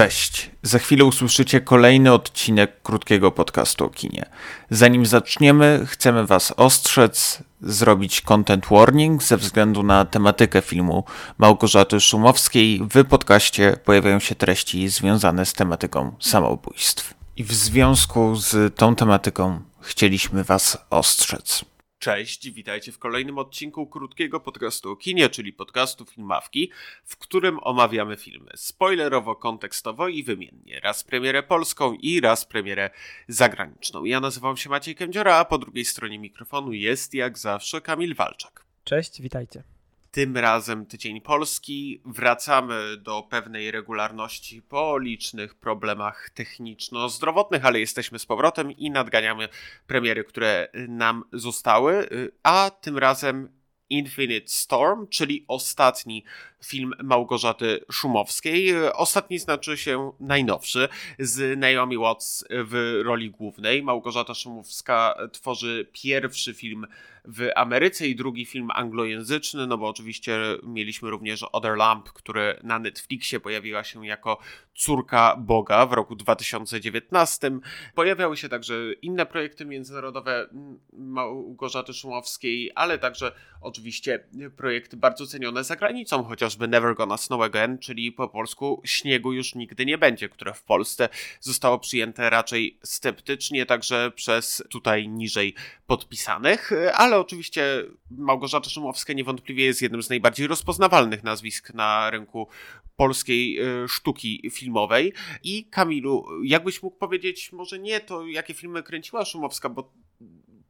Cześć. Za chwilę usłyszycie kolejny odcinek krótkiego podcastu o kinie. Zanim zaczniemy, chcemy Was ostrzec, zrobić content warning ze względu na tematykę filmu Małgorzaty Szumowskiej. W podcaście pojawiają się treści związane z tematyką samobójstw. I w związku z tą tematyką chcieliśmy Was ostrzec. Cześć, witajcie w kolejnym odcinku krótkiego podcastu o kinie, czyli podcastu Filmawki, w którym omawiamy filmy spoilerowo, kontekstowo i wymiennie. Raz premierę polską i raz premierę zagraniczną. Ja nazywam się Maciej Kędziora, a po drugiej stronie mikrofonu jest jak zawsze Kamil Walczak. Cześć, witajcie. Tym razem tydzień Polski. Wracamy do pewnej regularności po licznych problemach techniczno-zdrowotnych, ale jesteśmy z powrotem i nadganiamy premiery, które nam zostały. A tym razem Infinite Storm, czyli ostatni film Małgorzaty Szumowskiej. Ostatni znaczy się najnowszy, z Naomi Watts w roli głównej. Małgorzata Szumowska tworzy pierwszy film w Ameryce i drugi film anglojęzyczny, no bo oczywiście mieliśmy również Other Lamp, który na Netflixie pojawiła się jako córka Boga w roku 2019. Pojawiały się także inne projekty międzynarodowe Małgorzaty Szumowskiej, ale także oczywiście projekty bardzo cenione za granicą, chociażby Never Gonna Snow Again, czyli po polsku Śniegu już nigdy nie będzie, które w Polsce zostało przyjęte raczej sceptycznie, także przez tutaj niżej podpisanych, ale oczywiście Małgorzata Szumowska niewątpliwie jest jednym z najbardziej rozpoznawalnych nazwisk na rynku polskiej e, sztuki filmowej. I Kamilu, jakbyś mógł powiedzieć, może nie to, jakie filmy kręciła Szumowska, bo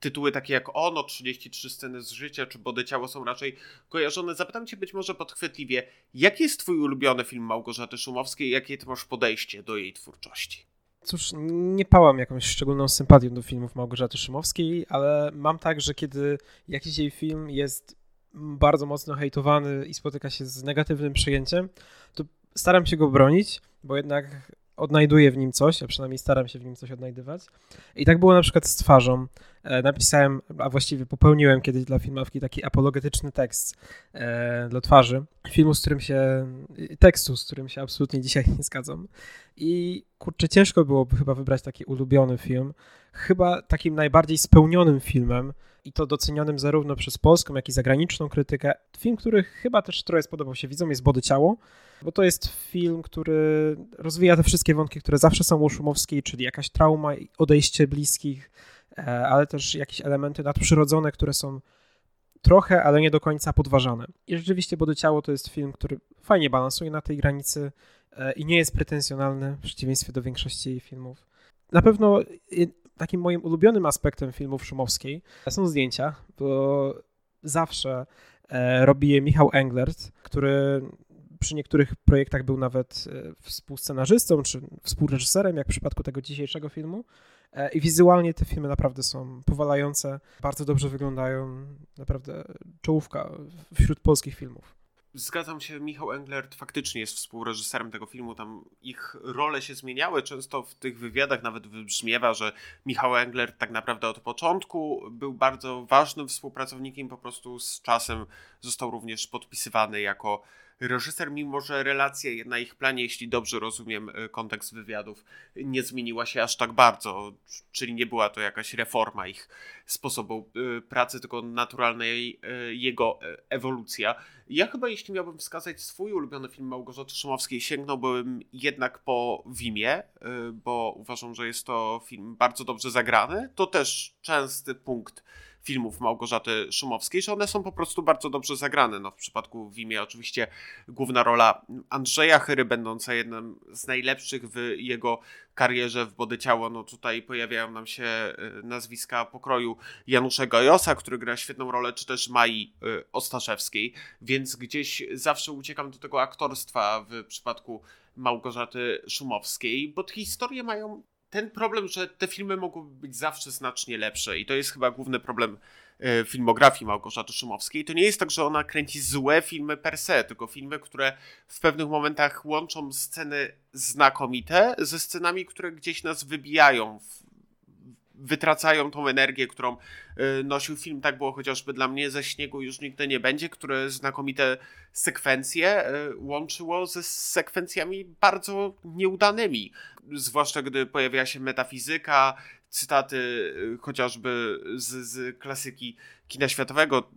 tytuły takie jak Ono, 33 sceny z życia czy Bode ciało są raczej kojarzone. Zapytam cię być może podchwytliwie, jaki jest twój ulubiony film Małgorzaty Szumowskiej, jakie ty masz podejście do jej twórczości? Cóż, nie pałam jakąś szczególną sympatią do filmów Małgorzaty Szymowskiej, ale mam tak, że kiedy jakiś jej film jest bardzo mocno hejtowany i spotyka się z negatywnym przyjęciem, to staram się go bronić, bo jednak odnajduję w nim coś, a przynajmniej staram się w nim coś odnajdywać. I tak było na przykład z twarzą. E, napisałem, a właściwie popełniłem kiedyś dla filmawki taki apologetyczny tekst e, dla twarzy. Filmu, z którym się, tekstu, z którym się absolutnie dzisiaj nie zgadzam. I kurczę, ciężko byłoby chyba wybrać taki ulubiony film. Chyba takim najbardziej spełnionym filmem, i to docenionym zarówno przez polską, jak i zagraniczną krytykę. Film, który chyba też trochę spodobał się widzom, jest Body Ciało, bo to jest film, który rozwija te wszystkie wątki, które zawsze są u Szumowskiej, czyli jakaś trauma, odejście bliskich, e, ale też jakieś elementy nadprzyrodzone, które są trochę, ale nie do końca podważane. I rzeczywiście Body Ciało to jest film, który fajnie balansuje na tej granicy e, i nie jest pretensjonalny w przeciwieństwie do większości filmów. Na pewno takim moim ulubionym aspektem filmów Szumowskiej są zdjęcia, bo zawsze e, robi je Michał Englert, który przy niektórych projektach był nawet e, współscenarzystą czy współreżyserem, jak w przypadku tego dzisiejszego filmu. E, I wizualnie te filmy naprawdę są powalające, bardzo dobrze wyglądają, naprawdę czołówka wśród polskich filmów. Zgadzam się, Michał Englert faktycznie jest współreżyserem tego filmu. Tam ich role się zmieniały. Często w tych wywiadach nawet wybrzmiewa, że Michał Englert tak naprawdę od początku był bardzo ważnym współpracownikiem, po prostu z czasem został również podpisywany jako reżyser, mimo że relacja na ich planie, jeśli dobrze rozumiem e, kontekst wywiadów, nie zmieniła się aż tak bardzo, czyli nie była to jakaś reforma ich sposobu e, pracy, tylko naturalna e, jego ewolucja. Ja chyba, jeśli miałbym wskazać swój ulubiony film Małgorzaty Szumowskiej, sięgnąłbym jednak po Wimie, bo uważam, że jest to film bardzo dobrze zagrany. To też częsty punkt filmów Małgorzaty Szumowskiej, że one są po prostu bardzo dobrze zagrane. No, w przypadku Wimie oczywiście główna rola Andrzeja Chyry, będąca jednym z najlepszych w jego karierze w Body Ciało. No tutaj pojawiają nam się y, nazwiska pokroju Janusza Gajosa, który gra świetną rolę, czy też Mai y, Ostaszewskiej, więc gdzieś zawsze uciekam do tego aktorstwa w przypadku Małgorzaty Szumowskiej, bo te historie mają ten problem, że te filmy mogą być zawsze znacznie lepsze i to jest chyba główny problem e, filmografii Małgorzaty Szumowskiej. To nie jest tak, że ona kręci złe filmy per se, tylko filmy, które w pewnych momentach łączą sceny znakomite ze scenami, które gdzieś nas wybijają w, wytracają tą energię, którą y, nosił film. Tak było chociażby dla mnie ze śniegu już nigdy nie będzie, które znakomite sekwencje y, łączyło ze sekwencjami bardzo nieudanymi. Zwłaszcza gdy pojawia się metafizyka, cytaty y, chociażby z, z klasyki kina światowego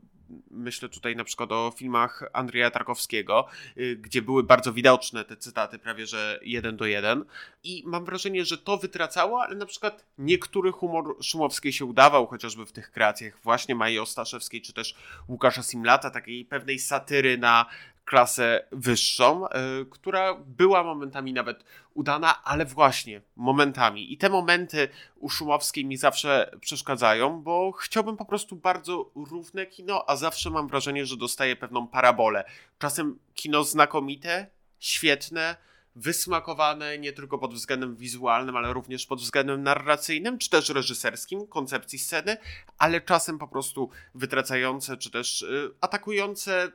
myślę tutaj na przykład o filmach Andrzeja Tarkowskiego, y, gdzie były bardzo widoczne te cytaty, prawie że jeden do jeden. I mam wrażenie, że to wytracało, ale na przykład niektóry humor Szumowskiej się udawał, chociażby w tych kreacjach właśnie Maji Ostaszewskiej, czy też Łukasza Simlata, takiej pewnej satyry na klasę wyższą, yy, która była momentami nawet udana, ale właśnie momentami. I te momenty u Szumowskiej mi zawsze przeszkadzają, bo chciałbym po prostu bardzo równe kino, a zawsze mam wrażenie, że dostaję pewną parabolę. Czasem kino znakomite, świetne, wysmakowane nie tylko pod względem wizualnym, ale również pod względem narracyjnym, czy też reżyserskim, koncepcji sceny, ale czasem po prostu wytracające, czy też y, atakujące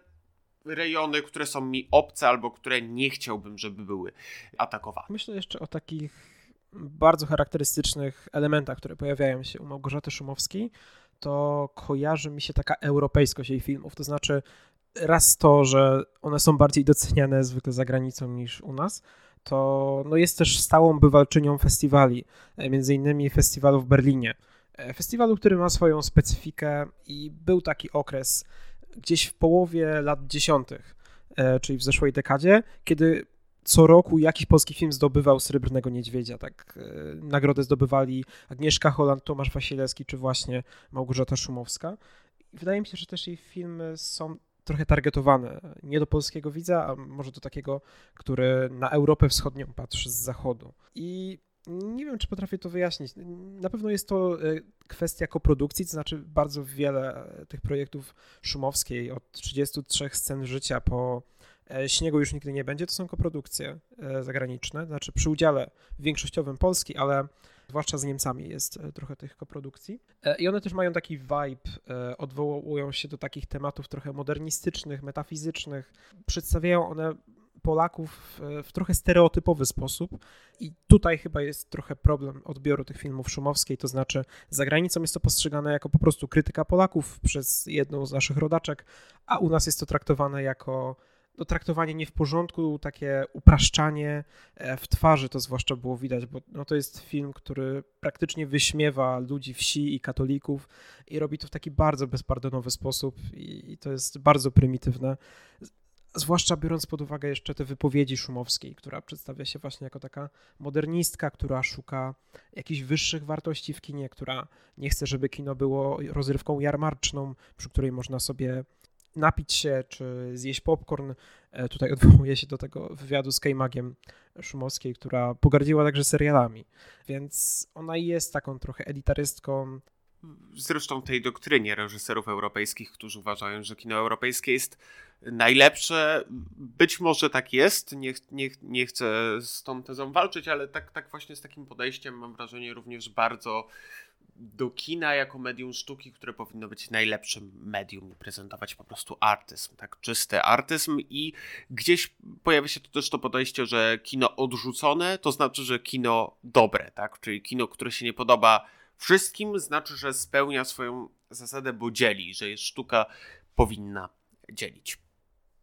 rejony, które są mi obce albo które nie chciałbym, żeby były atakowane. Myślę jeszcze o takich bardzo charakterystycznych elementach, które pojawiają się u Małgorzaty Szumowskiej, to kojarzy mi się taka europejskość jej filmów. To znaczy, raz to, że one są bardziej doceniane zwykle za granicą niż u nas, to no jest też stałą bywalczynią festiwali, między innymi festiwalu w Berlinie. Festiwalu, który ma swoją specyfikę i był taki okres gdzieś w połowie lat dziesiątych, e, czyli w zeszłej dekadzie, kiedy co roku jakiś polski film zdobywał Srebrnego Niedźwiedzia. Tak, e, nagrodę zdobywali Agnieszka Holland, Tomasz Wasilewski czy właśnie Małgorzata Szumowska. Wydaje mi się, że też jej filmy są trochę targetowane nie do polskiego widza, a może do takiego, który na Europę Wschodnią patrzy z zachodu. I nie wiem, czy potrafię to wyjaśnić. Na pewno jest to e, kwestia koprodukcji, to znaczy bardzo wiele e, tych projektów Szumowskiej, od 33 scen życia po e, Śniegu już nigdy nie będzie, to są koprodukcje zagraniczne, znaczy przy udziale większościowym Polski, ale zwłaszcza z Niemcami jest trochę tych koprodukcji. I one też mają taki vibe, odwołują się do takich tematów trochę modernistycznych, metafizycznych. Przedstawiają one Polaków w trochę stereotypowy sposób. I tutaj chyba jest trochę problem odbioru tych filmów Szumowskiej, to znaczy za granicą jest to postrzegane jako po prostu krytyka Polaków przez jedną z naszych rodaczek, a u nas jest to traktowane jako no, traktowanie nie w porządku, takie upraszczanie e, w twarzy, to zwłaszcza było widać, bo no, to jest film, który praktycznie wyśmiewa ludzi wsi i katolików i robi to w taki bardzo bezpardonowy sposób i, i to jest bardzo prymitywne zwłaszcza biorąc pod uwagę jeszcze te wypowiedzi Szumowskiej, która przedstawia się właśnie jako taka modernistka, która szuka jakichś wyższych wartości w kinie, która nie chce, żeby kino było rozrywką jarmarczną, przy której można sobie napić się czy zjeść popcorn. E, tutaj odwołuje się do tego wywiadu z Kejmagiem Szumowskiej, która pogardziła także serialami. Więc ona jest taką trochę elitarystką, zresztą tej doktrynie reżyserów europejskich, którzy uważają, że kino europejskie jest najlepsze. Być może tak jest, nie, nie, nie chcę z tą tezą walczyć, ale tak, tak właśnie z takim podejściem mam wrażenie również bardzo do kina jako medium sztuki, które powinno być najlepszym medium i prezentować po prostu artyzm, tak, czysty artyzm i gdzieś pojawia się tu też to podejście, że kino odrzucone to znaczy, że kino dobre, tak, czyli kino, które się nie podoba wszystkim, znaczy, że spełnia swoją zasadę, bo dzieli, że jest sztuka powinna dzielić.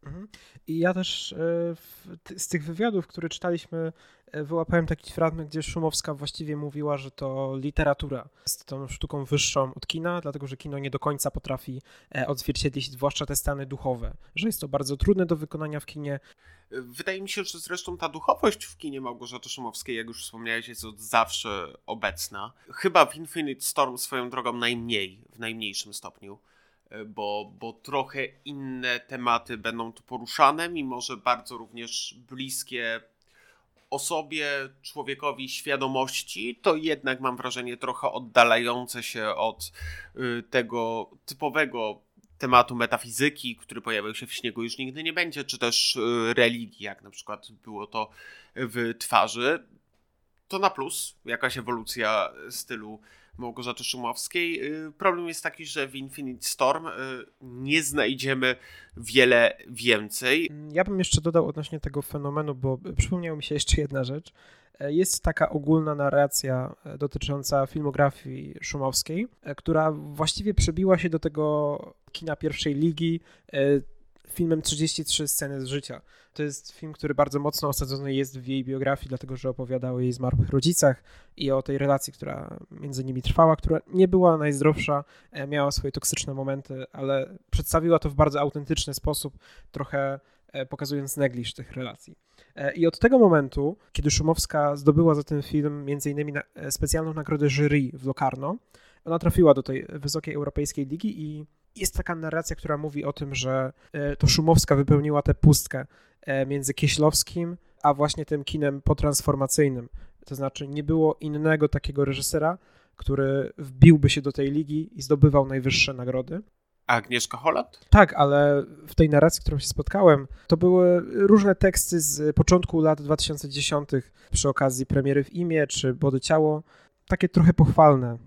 Mhm. I ja też e, z tych wywiadów, które czytaliśmy, e, wyłapałem taki fragment, gdzie Szumowska właściwie mówiła, że to literatura jest tą sztuką wyższą od kina, dlatego że kino nie do końca potrafi e, odzwierciedlić zwłaszcza te stany duchowe, że jest to bardzo trudne do wykonania w kinie. Wydaje mi się, że zresztą ta duchowość w kinie Małgorzaty Szumowskiej, jak już wspomniałeś, jest od zawsze obecna. Chyba w Infinite Storm swoją drogą najmniej, w najmniejszym stopniu. E, bo, bo trochę inne tematy będą tu poruszane, mimo że bardzo również bliskie osobie, człowiekowi świadomości, to jednak mam wrażenie trochę oddalające się od y, tego typowego tematu metafizyki, który pojawił się w śniegu już nigdy nie będzie, czy też y, religii, jak na przykład było to w twarzy. To na plus, jakaś ewolucja stylu Małgorzaty Szumowskiej. Y, problem jest taki, że w Infinite Storm y, nie znajdziemy wiele więcej. Ja bym jeszcze dodał odnośnie tego fenomenu, bo przypomniała mi się jeszcze jedna rzecz. jest taka ogólna narracja dotycząca filmografii szumowskiej, która właściwie przebiła się do tego kina pierwszej ligi filmem 33 sceny z życia. To jest film, który bardzo mocno osadzony jest w jej biografii, dlatego że opowiada o jej zmarłych rodzicach i o tej relacji, która między nimi trwała, która nie była najzdrowsza, e, miała swoje toksyczne momenty, ale przedstawiła to w bardzo autentyczny sposób, trochę e, pokazując negliż tych relacji. E, I od tego momentu, kiedy Szumowska zdobyła za ten film między innymi specjalną nagrodę jury w Locarno, ona trafiła do tej wysokiej europejskiej ligi i jest taka narracja, która mówi o tym, że e, to Szumowska wypełniła tę pustkę e, między Kieślowskim, a właśnie tym kinem potransformacyjnym. To znaczy nie było innego takiego reżysera, który wbiłby się do tej ligi i zdobywał najwyższe nagrody. A Agnieszka Holland? Tak, ale w tej narracji, którą się spotkałem, to były różne teksty z początku lat 2010 przy okazji premiery w imię czy Body Ciało, takie trochę pochwalne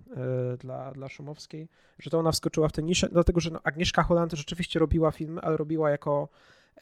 y, dla, dla Szumowskiej, że to ona wskoczyła w tę niszę, dlatego że no, Agnieszka Holland rzeczywiście robiła filmy, ale robiła jako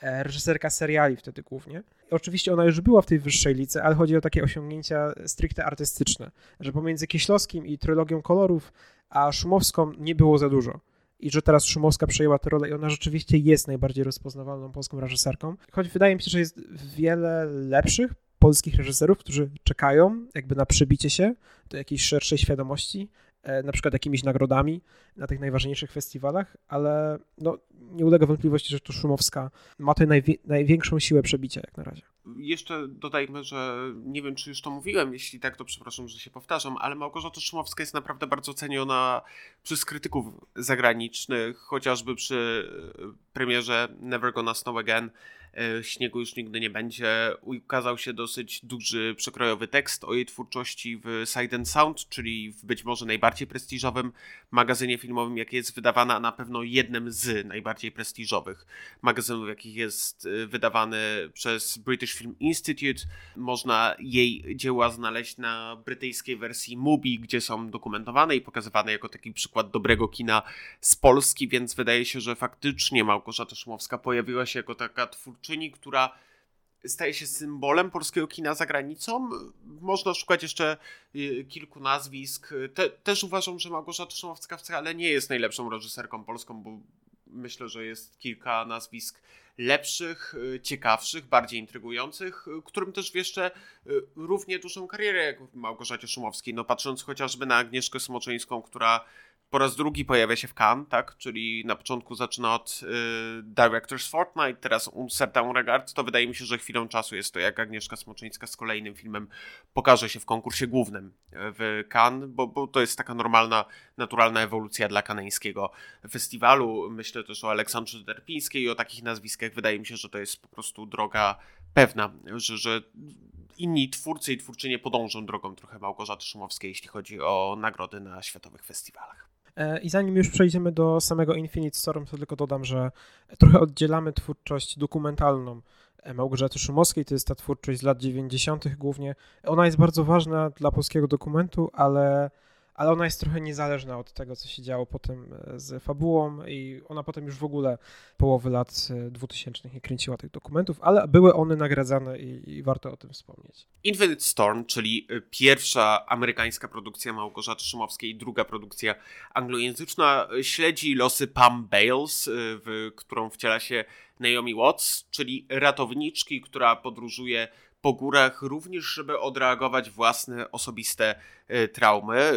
e, reżyserka seriali wtedy głównie. Oczywiście ona już była w tej wyższej lice, ale chodzi o takie osiągnięcia stricte artystyczne, że pomiędzy Kieślowskim i trylogią kolorów, a Szumowską nie było za dużo. I że teraz Szumowska przejęła tę rolę i ona rzeczywiście jest najbardziej rozpoznawalną polską reżyserką. Choć wydaje mi się, że jest wiele lepszych, polskich reżyserów, którzy czekają jakby na przybicie się do jakiejś szerszej świadomości, e, na przykład jakimiś nagrodami na tych najważniejszych festiwalach, ale no, nie ulega wątpliwości, że tu Szumowska ma tę najwi- największą siłę przebicia jak na razie. Jeszcze dodajmy, że nie wiem, czy już to mówiłem, jeśli tak, to przepraszam, że się powtarzam, ale Małgorzata Szumowska jest naprawdę bardzo ceniona przez krytyków zagranicznych, chociażby przy premierze Never Gonna Snow Again E, śniegu już nigdy nie będzie. Ukazał się dosyć duży, przekrojowy tekst o jej twórczości w Sight and Sound, czyli w być może najbardziej prestiżowym magazynie filmowym, jaki jest wydawana, a na pewno jednym z najbardziej prestiżowych magazynów, jakich jest e, wydawany przez British Film Institute. Można jej dzieła znaleźć na brytyjskiej wersji Mubi, gdzie są dokumentowane i pokazywane jako taki przykład dobrego kina z Polski, więc wydaje się, że faktycznie Małgorzata Szumowska pojawiła się jako taka twórcza twórczyni, która staje się symbolem polskiego kina za granicą. Można szukać jeszcze y, kilku nazwisk. Te, też uważam, że Małgorzata Szumowska wcale nie jest najlepszą reżyserką polską, bo myślę, że jest kilka nazwisk lepszych, y, ciekawszych, bardziej intrygujących, y, którym też jeszcze równie dużą karierę jak Małgorzacie Szumowskiej. No patrząc chociażby na Agnieszkę Smoczyńską, która po raz drugi pojawia się w Cannes, tak? Czyli na początku zaczyna od y, Director's Fortnite, teraz Un Certain Regard, to wydaje mi się, że chwilą czasu jest to, jak Agnieszka Smoczyńska z kolejnym filmem pokaże się w konkursie głównym w Cannes, bo, bo to jest taka normalna, naturalna ewolucja dla kaneńskiego festiwalu. Myślę też o Aleksandrze Derpińskiej i o takich nazwiskach. Wydaje mi się, że to jest po prostu droga pewna, że, że inni twórcy i twórczynie podążą drogą trochę Małgorzaty Szumowskiej, jeśli chodzi o nagrody na światowych festiwalach. E, I zanim już przejdziemy do samego Infinite Storm, to tylko dodam, że trochę oddzielamy twórczość dokumentalną e, Małgorzaty Szumowskiej, to jest ta twórczość z lat 90. głównie. Ona jest bardzo ważna dla polskiego dokumentu, ale ale ona jest trochę niezależna od tego, co się działo potem e, z fabułą i ona potem już w ogóle połowy lat 2000 e, nie kręciła tych dokumentów, ale były one nagradzane i, i warto o tym wspomnieć. Infinite Storm, czyli e, pierwsza amerykańska produkcja Małgorzaty Szumowskiej, druga produkcja anglojęzyczna, śledzi losy Pam Bales, w którą wciela się Naomi Watts, czyli ratowniczki, która podróżuje po górach, również żeby odreagować własne osobiste e, traumy. E,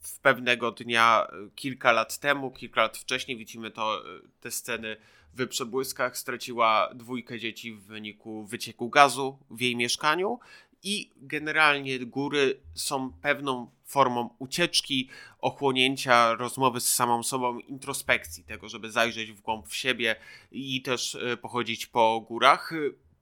w pewnego dnia, e, kilka lat temu, kilka lat wcześniej, widzimy to, te sceny w przebłyskach, straciła dwójkę dzieci w wyniku wycieku gazu w jej mieszkaniu i generalnie góry są pewną formą ucieczki, ochłonięcia, rozmowy z samą sobą, introspekcji, tego, żeby zajrzeć w głąb w siebie i też pochodzić po górach.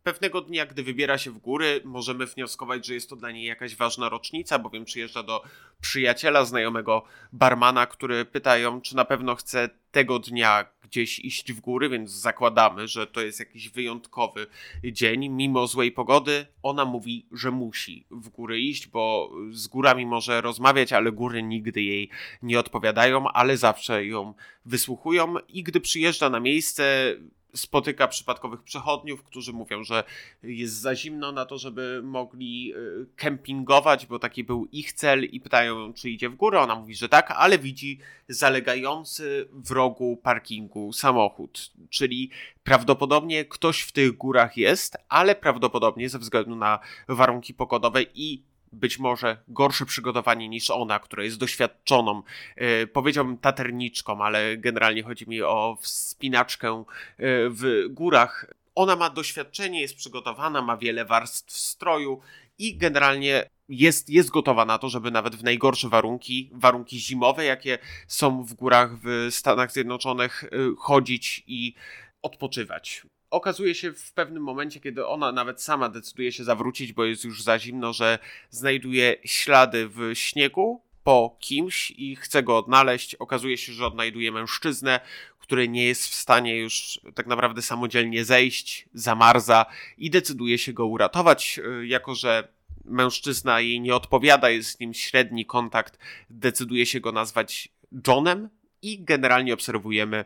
Pewnego dnia, gdy wybiera się w góry, możemy wnioskować, że jest to dla niej jakaś ważna rocznica, bowiem przyjeżdża do przyjaciela, znajomego barmana, który pyta ją, czy na pewno chce tego dnia gdzieś iść w góry, więc zakładamy, że to jest jakiś wyjątkowy dzień. Mimo złej pogody, ona mówi, że musi w góry iść, bo z górami może rozmawiać, ale góry nigdy jej nie odpowiadają, ale zawsze ją wysłuchują. I gdy przyjeżdża na miejsce, spotyka przypadkowych przechodniów, którzy mówią, że jest za zimno na to, żeby mogli y, kempingować, bo taki był ich cel i pytają, czy idzie w górę. Ona mówi, że tak, ale widzi zalegający w rogu parkingu samochód, czyli prawdopodobnie ktoś w tych górach jest, ale prawdopodobnie ze względu na warunki pogodowe i być może gorsze przygotowanie niż ona, która jest doświadczoną, yy, powiedziałbym taterniczką, ale generalnie chodzi mi o wspinaczkę yy, w górach. Ona ma doświadczenie, jest przygotowana, ma wiele warstw stroju i generalnie jest, jest gotowa na to, żeby nawet w najgorsze warunki, warunki zimowe, jakie są w górach w Stanach Zjednoczonych, yy, chodzić i odpoczywać okazuje się w pewnym momencie, kiedy ona nawet sama decyduje się zawrócić, bo jest już za zimno, że znajduje ślady w śniegu po kimś i chce go odnaleźć. Okazuje się, że odnajduje mężczyznę, który nie jest w stanie już tak naprawdę samodzielnie zejść, zamarza i decyduje się go uratować, y, jako że mężczyzna jej nie odpowiada, jest z nim średni kontakt, decyduje się go nazwać Johnem i generalnie obserwujemy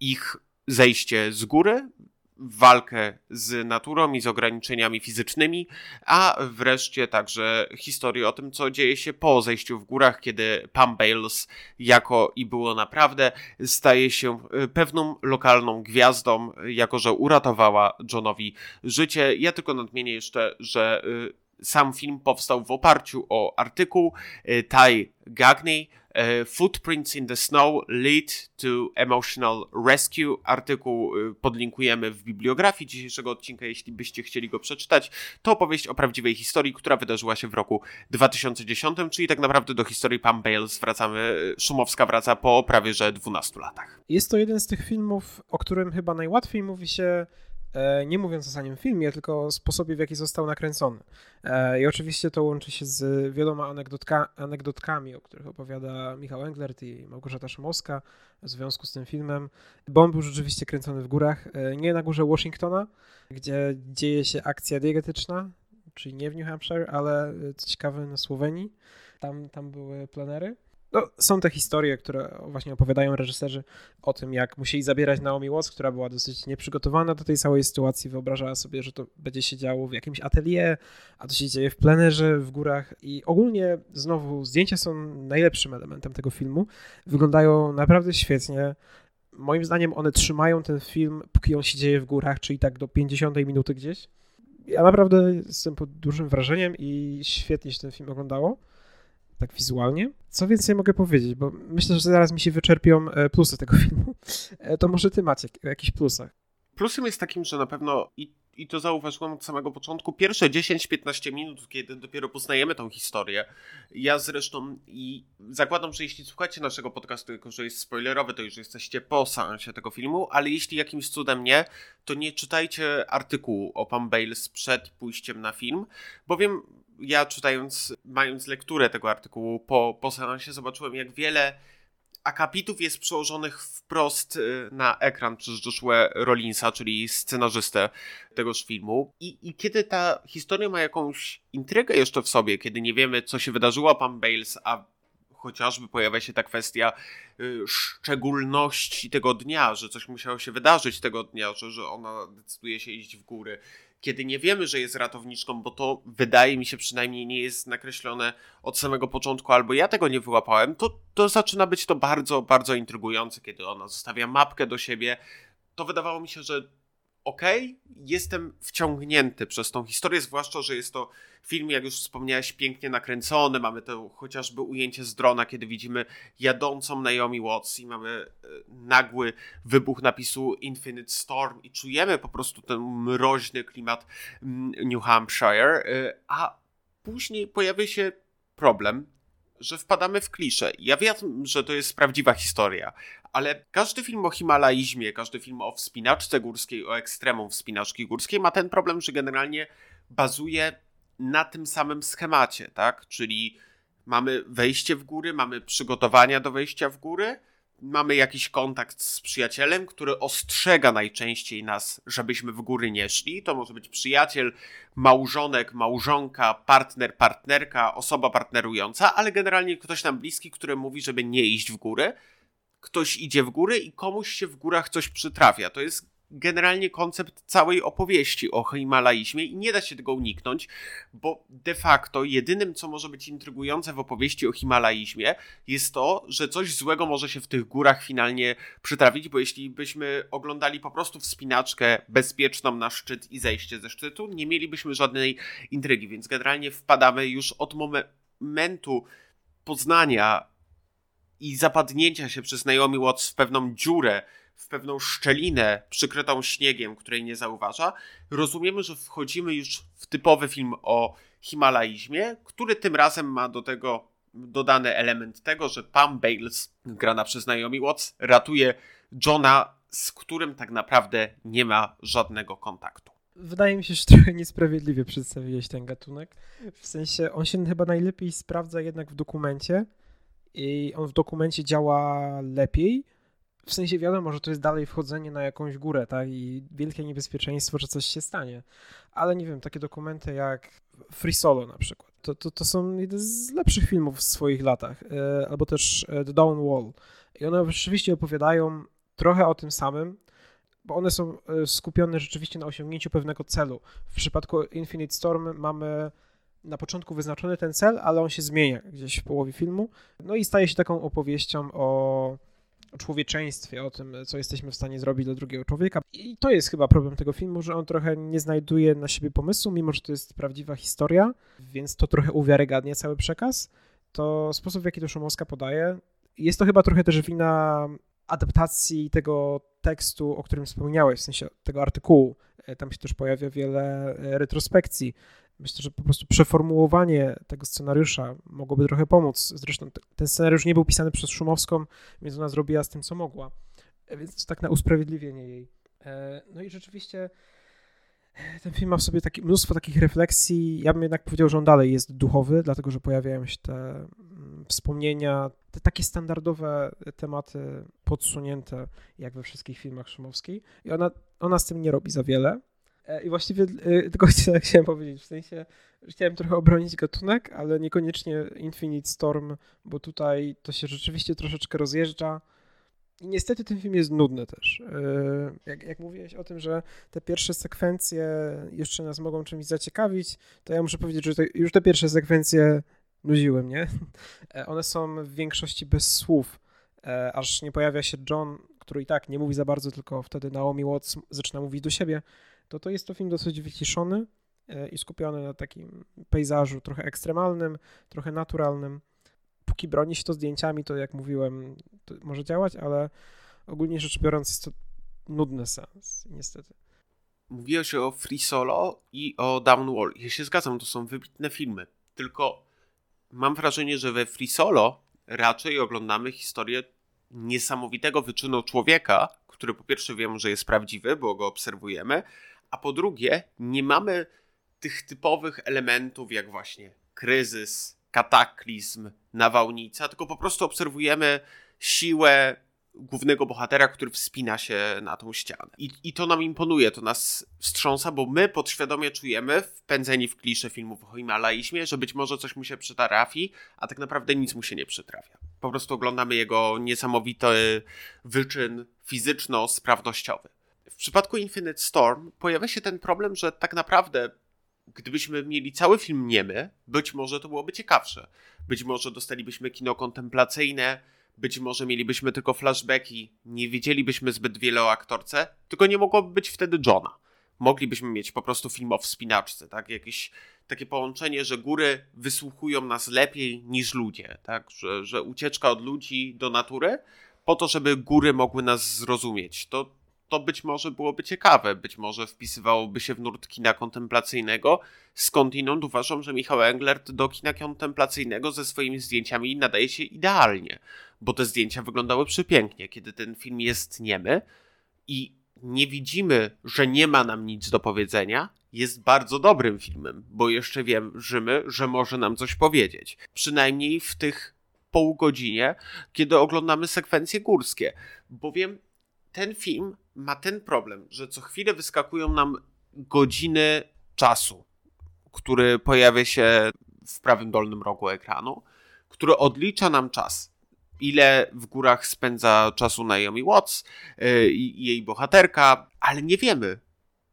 ich zejście z góry, walkę z naturą i z ograniczeniami fizycznymi, a wreszcie także historię o tym, co dzieje się po zejściu w górach, kiedy Pam Bales, jako i było naprawdę, staje się e, pewną lokalną gwiazdą, jako że uratowała Johnowi życie. Ja tylko nadmienię jeszcze, że e, sam film powstał w oparciu o artykuł e, Ty Gagney, E, Footprints in the Snow Lead to Emotional Rescue. Artykuł e, podlinkujemy w bibliografii dzisiejszego odcinka, jeśli byście chcieli go przeczytać. To opowieść o prawdziwej historii, która wydarzyła się w roku 2010, czyli tak naprawdę do historii Pam Bales wracamy, Szumowska wraca po prawie że 12 latach. Jest to jeden z tych filmów, o którym chyba najłatwiej mówi się nie mówiąc o samym filmie, tylko o sposobie, w jaki został nakręcony. E, I oczywiście to łączy się z wieloma anegdotka, anegdotkami, o których opowiada Michał Englert i Małgorzata Szymowska w związku z tym filmem, bo on był rzeczywiście kręcony w górach, e, nie na górze Washingtona, gdzie dzieje się akcja diegetyczna, czyli nie w New Hampshire, ale co ciekawe na Słowenii. Tam, tam były planery no, są te historie, które właśnie opowiadają reżyserzy o tym, jak musieli zabierać Naomi Watts, która była dosyć nieprzygotowana do tej całej sytuacji, wyobrażała sobie, że to będzie się działo w jakimś atelier, a to się dzieje w plenerze, w górach i ogólnie znowu zdjęcia są najlepszym elementem tego filmu. Wyglądają naprawdę świetnie. Moim zdaniem one trzymają ten film, póki on się dzieje w górach, czyli tak do 50 minuty gdzieś. Ja naprawdę jestem pod dużym wrażeniem i świetnie się ten film oglądało tak wizualnie. Co więcej mogę powiedzieć, bo myślę, że zaraz mi się wyczerpią e, plusy tego filmu. E, to może ty macie o jakichś plusach. Plusem jest takim, że na pewno i, i to zauważyłem od samego początku, pierwsze 10-15 minut, kiedy dopiero poznajemy tą historię, ja zresztą i zakładam, że jeśli słuchacie naszego podcastu, jako że jest spoilerowy, to już jesteście po seansie tego filmu, ale jeśli jakimś cudem nie, to nie czytajcie artykułu o Pam Bales przed pójściem na film, bowiem ja czytając, mając lekturę tego artykułu po, po seansie, zobaczyłem, jak wiele akapitów jest przełożonych wprost y, na ekran przez Joshua Rollinsa, czyli scenarzystę tegoż filmu. I, I kiedy ta historia ma jakąś intrygę jeszcze w sobie, kiedy nie wiemy, co się wydarzyło Pam Bales, a chociażby pojawia się ta kwestia y, szczególności tego dnia, że coś musiało się wydarzyć tego dnia, że, że ona decyduje się iść w góry kiedy nie wiemy, że jest ratowniczką, bo to wydaje mi się przynajmniej nie jest nakreślone od samego początku, albo ja tego nie wyłapałem, to, to zaczyna być to bardzo, bardzo intrygujące, kiedy ona zostawia mapkę do siebie. To wydawało mi się, że okay, jestem wciągnięty przez tą historię, zwłaszcza, że jest to film, jak już wspomniałeś, pięknie nakręcony. Mamy to chociażby ujęcie z drona, kiedy widzimy jadącą Naomi Watts i mamy e, nagły wybuch napisu Infinite Storm i czujemy po prostu ten mroźny klimat mm, New Hampshire, e, a później pojawia się problem, że wpadamy w klisze. Ja wiem, że to jest prawdziwa historia, ale każdy film o Himalaizmie, każdy film o wspinaczce górskiej, o ekstremum wspinaczki górskiej ma ten problem, że generalnie bazuje na tym samym schemacie, tak? Czyli mamy wejście w góry, mamy przygotowania do wejścia w góry, mamy jakiś kontakt z przyjacielem, który ostrzega najczęściej nas, żebyśmy w góry nie szli. To może być przyjaciel, małżonek, małżonka, partner, partnerka, osoba partnerująca, ale generalnie ktoś nam bliski, który mówi, żeby nie iść w góry. Ktoś idzie w góry i komuś się w górach coś przytrafia. To jest generalnie koncept całej opowieści o Himalaizmie i nie da się tego uniknąć, bo de facto jedynym, co może być intrygujące w opowieści o Himalaizmie jest to, że coś złego może się w tych górach finalnie przytrafić, bo jeśli byśmy oglądali po prostu wspinaczkę bezpieczną na szczyt i zejście ze szczytu, nie mielibyśmy żadnej intrygi, więc generalnie wpadamy już od momentu poznania i zapadnięcia się przez Naomi Watts w pewną dziurę, w pewną szczelinę przykrytą śniegiem, której nie zauważa, rozumiemy, że wchodzimy już w typowy film o Himalaizmie, który tym razem ma do tego dodany element tego, że Pam Bales, grana przez Naomi Watts, ratuje Johna, z którym tak naprawdę nie ma żadnego kontaktu. Wydaje mi się, że trochę niesprawiedliwie przedstawiłeś ten gatunek. W sensie on się chyba najlepiej sprawdza jednak w dokumencie i on w dokumencie działa lepiej, w sensie wiadomo, że to jest dalej wchodzenie na jakąś górę, tak? I wielkie niebezpieczeństwo, że coś się stanie. Ale nie wiem, takie dokumenty jak Free Solo na przykład, to, to, to są jeden z lepszych filmów w swoich latach. E, albo też e, The Down Wall. I one rzeczywiście opowiadają trochę o tym samym, bo one są e, skupione rzeczywiście na osiągnięciu pewnego celu. W przypadku Infinite Storm mamy na początku wyznaczony ten cel, ale on się zmienia gdzieś w połowie filmu. No i staje się taką opowieścią o człowieczeństwie, o tym, co jesteśmy w stanie zrobić dla drugiego człowieka. I to jest chyba problem tego filmu, że on trochę nie znajduje na siebie pomysłu, mimo że to jest prawdziwa historia, więc to trochę uwiarygadnia cały przekaz. To sposób, w jaki to Szumowska podaje, jest to chyba trochę też wina adaptacji tego tekstu, o którym wspomniałeś, w sensie tego artykułu. E, tam się też pojawia wiele e, retrospekcji Myślę, że po prostu przeformułowanie tego scenariusza mogłoby trochę pomóc. Zresztą ten scenariusz nie był pisany przez Szumowską, więc ona zrobiła z tym, co mogła. E, więc to tak na usprawiedliwienie jej. E, no i rzeczywiście e, ten film ma w sobie taki, mnóstwo takich refleksji. Ja bym jednak powiedział, że on dalej jest duchowy, dlatego że pojawiają się te mm, wspomnienia, te takie standardowe tematy podsunięte, jak we wszystkich filmach Szumowskiej. I ona, ona z tym nie robi za wiele. E, I właściwie e, tylko chciałem powiedzieć, w sensie chciałem trochę obronić gatunek, ale niekoniecznie Infinite Storm, bo tutaj to się rzeczywiście troszeczkę rozjeżdża. I niestety ten film jest nudny też. E, jak, jak mówiłeś o tym, że te pierwsze sekwencje jeszcze nas mogą czymś zaciekawić, to ja muszę powiedzieć, że już te pierwsze sekwencje nudziły mnie. One są w większości bez słów, aż nie pojawia się John, który i tak nie mówi za bardzo, tylko wtedy Naomi Watts zaczyna mówić do siebie to to jest to film dosyć wyciszony e, i skupiony na takim pejzażu trochę ekstremalnym, trochę naturalnym. Póki broni się to zdjęciami, to jak mówiłem, to może działać, ale ogólnie rzecz biorąc jest to nudny sens, niestety. Mówiłeś o Free Solo i o Downwall. Ja się zgadzam, to są wybitne filmy. Tylko mam wrażenie, że we Free Solo raczej oglądamy historię niesamowitego wyczynu człowieka, który po pierwsze wiemy, że jest prawdziwy, bo go obserwujemy, a po drugie, nie mamy tych typowych elementów, jak właśnie kryzys, kataklizm, nawałnica, tylko po prostu obserwujemy siłę głównego bohatera, który wspina się na tą ścianę. I, I to nam imponuje, to nas wstrząsa, bo my podświadomie czujemy, wpędzeni w klisze filmów o Himalajzmie, że być może coś mu się przytrafi, a tak naprawdę nic mu się nie przytrafia. Po prostu oglądamy jego niesamowity wyczyn fizyczno-sprawnościowy. W przypadku Infinite Storm pojawia się ten problem, że tak naprawdę gdybyśmy mieli cały film niemy, być może to byłoby ciekawsze. Być może dostalibyśmy kino kontemplacyjne, być może mielibyśmy tylko flashbacki, nie wiedzielibyśmy zbyt wiele o aktorce, tylko nie mogłoby być wtedy Johna. Moglibyśmy mieć po prostu film o wspinaczce, tak? Jakieś takie połączenie, że góry wysłuchują nas lepiej niż ludzie, tak? Że, że ucieczka od ludzi do natury po to, żeby góry mogły nas zrozumieć. To to być może byłoby ciekawe, być może wpisywałoby się w nurt kina kontemplacyjnego. Skądinąd uważam, że Michał Englert do kina kontemplacyjnego ze swoimi zdjęciami nadaje się idealnie, bo te zdjęcia wyglądały przepięknie, kiedy ten film jest niemy i nie widzimy, że nie ma nam nic do powiedzenia, jest bardzo dobrym filmem, bo jeszcze wierzymy, że może nam coś powiedzieć. Przynajmniej w tych pół godzinie, kiedy oglądamy sekwencje górskie, bowiem ten film ma ten problem, że co chwilę wyskakują nam godziny czasu, który pojawia się w prawym dolnym rogu ekranu, który odlicza nam czas. ile w górach spędza czasu Naomi Watts yy, i jej bohaterka, ale nie wiemy,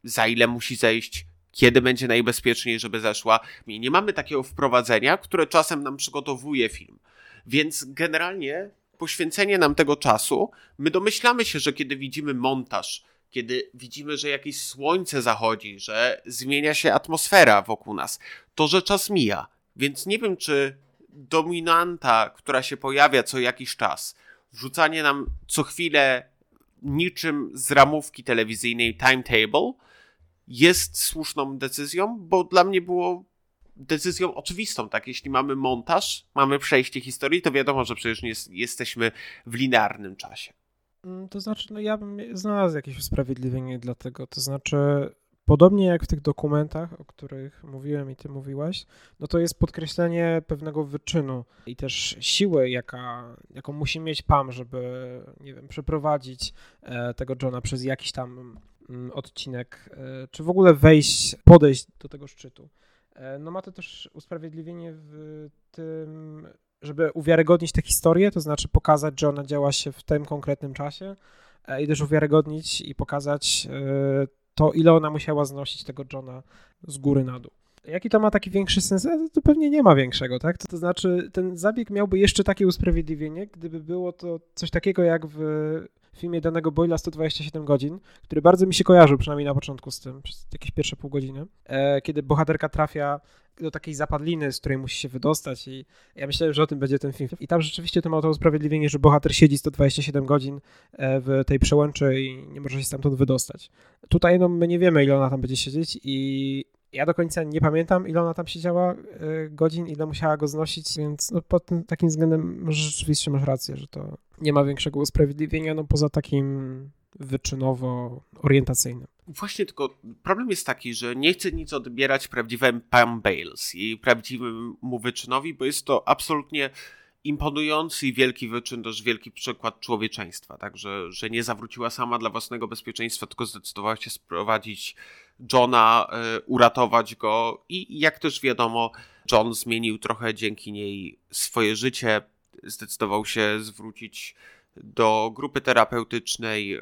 za ile musi zejść, kiedy będzie najbezpieczniej, żeby zeszła. I nie mamy takiego wprowadzenia, które czasem nam przygotowuje film. Więc generalnie poświęcenie nam tego czasu, my domyślamy się, że kiedy widzimy montaż, kiedy widzimy, że jakieś słońce zachodzi, że zmienia się atmosfera wokół nas, to że czas mija. Więc nie wiem, czy dominanta, która się pojawia co jakiś czas, wrzucanie nam co chwilę niczym z ramówki telewizyjnej timetable jest słuszną decyzją, bo dla mnie było decyzją oczywistą, tak? Jeśli mamy montaż, mamy przejście historii, to wiadomo, że przecież nie jest, jesteśmy w linearnym czasie. Mm, to znaczy, no ja bym znalazł jakieś usprawiedliwienie dla tego. To znaczy, podobnie jak w tych dokumentach, o których mówiłem i ty mówiłaś, no to jest podkreślenie pewnego wyczynu i też siły, jaka, jaką musi mieć Pam, żeby, nie wiem, przeprowadzić e, tego Johna przez jakiś tam mm, odcinek, e, czy w ogóle wejść, podejść do tego szczytu. E, no ma to też usprawiedliwienie w tym, żeby uwiarygodnić tę historię, to znaczy pokazać, że ona działa się w tym konkretnym czasie e, i też uwiarygodnić i pokazać e, to, ile ona musiała znosić tego Johna z góry na dół. Jaki to ma taki większy sens? To pewnie nie ma większego, tak? To, to znaczy, ten zabieg miałby jeszcze takie usprawiedliwienie, gdyby było to coś takiego jak w filmie danego Boyla 127 godzin, który bardzo mi się kojarzył, przynajmniej na początku z tym, przez jakieś pierwsze pół godziny, e, kiedy bohaterka trafia do takiej zapadliny, z której musi się wydostać i ja myślałem, że o tym będzie ten film. I tam rzeczywiście to ma to usprawiedliwienie, że bohater siedzi 127 godzin e, w tej przełęczy i nie może się stamtąd wydostać. Tutaj no, my nie wiemy, ile ona tam będzie siedzieć i ja do końca nie pamiętam, ile ona tam siedziała e, godzin, ile musiała go znosić, więc no, pod tym, takim względem rzeczywiście masz rację, że to nie ma większego usprawiedliwienia, no poza takim wyczynowo-orientacyjnym. Właśnie tylko problem jest taki, że nie chcę nic odbierać prawdziwym Pam Bales i prawdziwemu wyczynowi, bo jest to absolutnie imponujący i wielki wyczyn, też wielki przykład człowieczeństwa, także, że nie zawróciła sama dla własnego bezpieczeństwa, tylko zdecydowała się sprowadzić Johna, y, uratować go i jak też wiadomo, John zmienił trochę dzięki niej swoje życie, zdecydował się zwrócić do grupy terapeutycznej, y,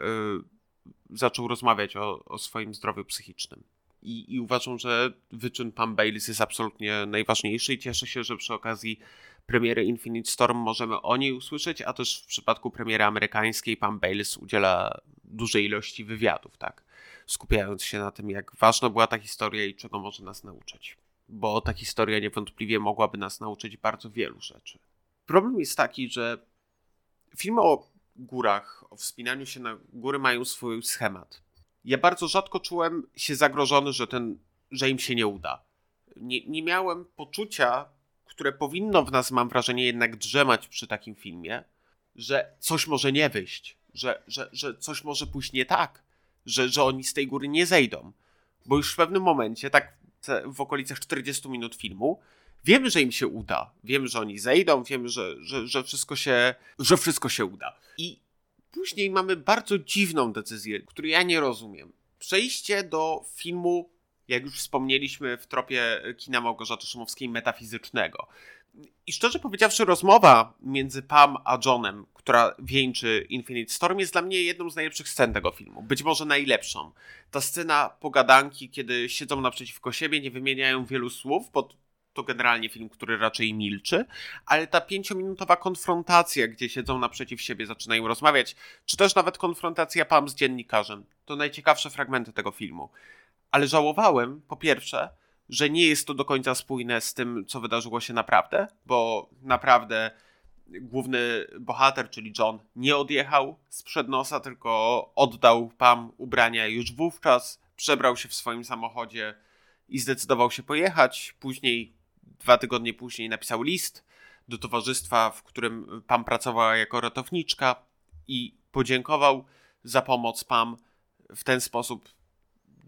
zaczął rozmawiać o, o swoim zdrowiu psychicznym. I, I, uważam, że wyczyn Pam Baileys jest absolutnie najważniejszy i cieszę się, że przy okazji premiery Infinite Storm możemy o niej usłyszeć, a też w przypadku premiery amerykańskiej Pam Baileys udziela dużej ilości wywiadów, tak? Skupiając się na tym, jak ważna była ta historia i czego może nas nauczyć. Bo ta historia niewątpliwie mogłaby nas nauczyć bardzo wielu rzeczy. Problem jest taki, że filmy o górach, o wspinaniu się na góry mają swój schemat. Ja bardzo rzadko czułem się zagrożony, że, ten, że im się nie uda. Nie, nie miałem poczucia, które powinno w nas, mam wrażenie, jednak drzemać przy takim filmie, że coś może nie wyjść, że, że, że coś może pójść nie tak, że, że oni z tej góry nie zejdą. Bo już w pewnym momencie, tak w okolicach 40 minut filmu, wiemy, że im się uda. Wiemy, że oni zejdą, wiemy, że, że, że, wszystko, się, że wszystko się uda. I później mamy bardzo dziwną decyzję, której ja nie rozumiem. Przejście do filmu jak już wspomnieliśmy w tropie kina Małgorzaty Szumowskiej, metafizycznego. I szczerze powiedziawszy, rozmowa między Pam a Johnem, która wieńczy Infinite Storm, jest dla mnie jedną z najlepszych scen tego filmu. Być może najlepszą. Ta scena pogadanki, kiedy siedzą naprzeciwko siebie, nie wymieniają wielu słów, bo to generalnie film, który raczej milczy, ale ta pięciominutowa konfrontacja, gdzie siedzą naprzeciw siebie, zaczynają rozmawiać, czy też nawet konfrontacja Pam z dziennikarzem, to najciekawsze fragmenty tego filmu ale żałowałem, po pierwsze, że nie jest to do końca spójne z tym, co wydarzyło się naprawdę, bo naprawdę główny bohater, czyli John, nie odjechał sprzed nosa, tylko oddał Pam ubrania już wówczas, przebrał się w swoim samochodzie i zdecydował się pojechać. Później, dwa tygodnie później, napisał list do towarzystwa, w którym Pam pracowała jako ratowniczka i podziękował za pomoc Pam. W ten sposób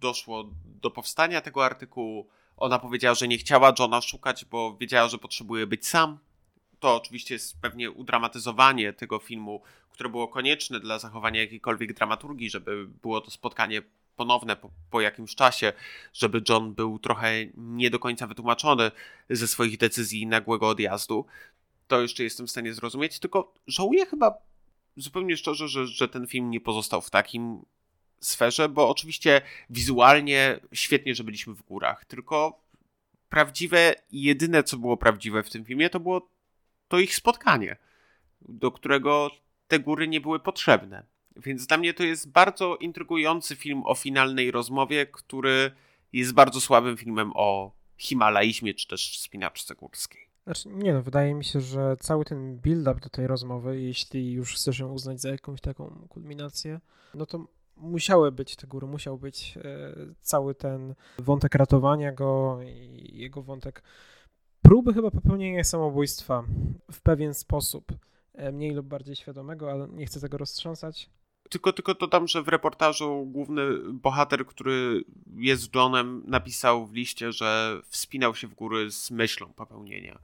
doszło do powstania tego artykułu. Ona powiedziała, że nie chciała Johna szukać, bo wiedziała, że potrzebuje być sam. To oczywiście jest pewnie udramatyzowanie tego filmu, które było konieczne dla zachowania jakiejkolwiek dramaturgii, żeby było to spotkanie ponowne po, po, jakimś czasie, żeby John był trochę nie do końca wytłumaczony ze swoich decyzji nagłego odjazdu. to jeszcze jestem w stanie zrozumieć, tylko żałuję chyba zupełnie szczerze, że, że ten film nie pozostał w takim sferze, bo oczywiście wizualnie świetnie, że byliśmy w górach, tylko prawdziwe i jedyne, co było prawdziwe w tym filmie, to było to ich spotkanie, do którego te góry nie były potrzebne. Więc dla mnie to jest bardzo intrygujący film o finalnej rozmowie, który jest bardzo słabym filmem o Himalajzmie czy też wspinaczce górskiej. Znaczy, nie no, wydaje mi się, że cały ten build-up do tej rozmowy, jeśli już chcesz ją uznać za jakąś taką kulminację, no to musiały być te góry, musiał być e, cały ten wątek ratowania go i jego wątek próby chyba popełnienia samobójstwa w pewien sposób, e, mniej lub bardziej świadomego, ale nie chcę tego roztrząsać. Tylko, tylko dodam, że w reportażu główny bohater, który jest Johnem, napisał w liście, że wspinał się w góry z myślą popełnienia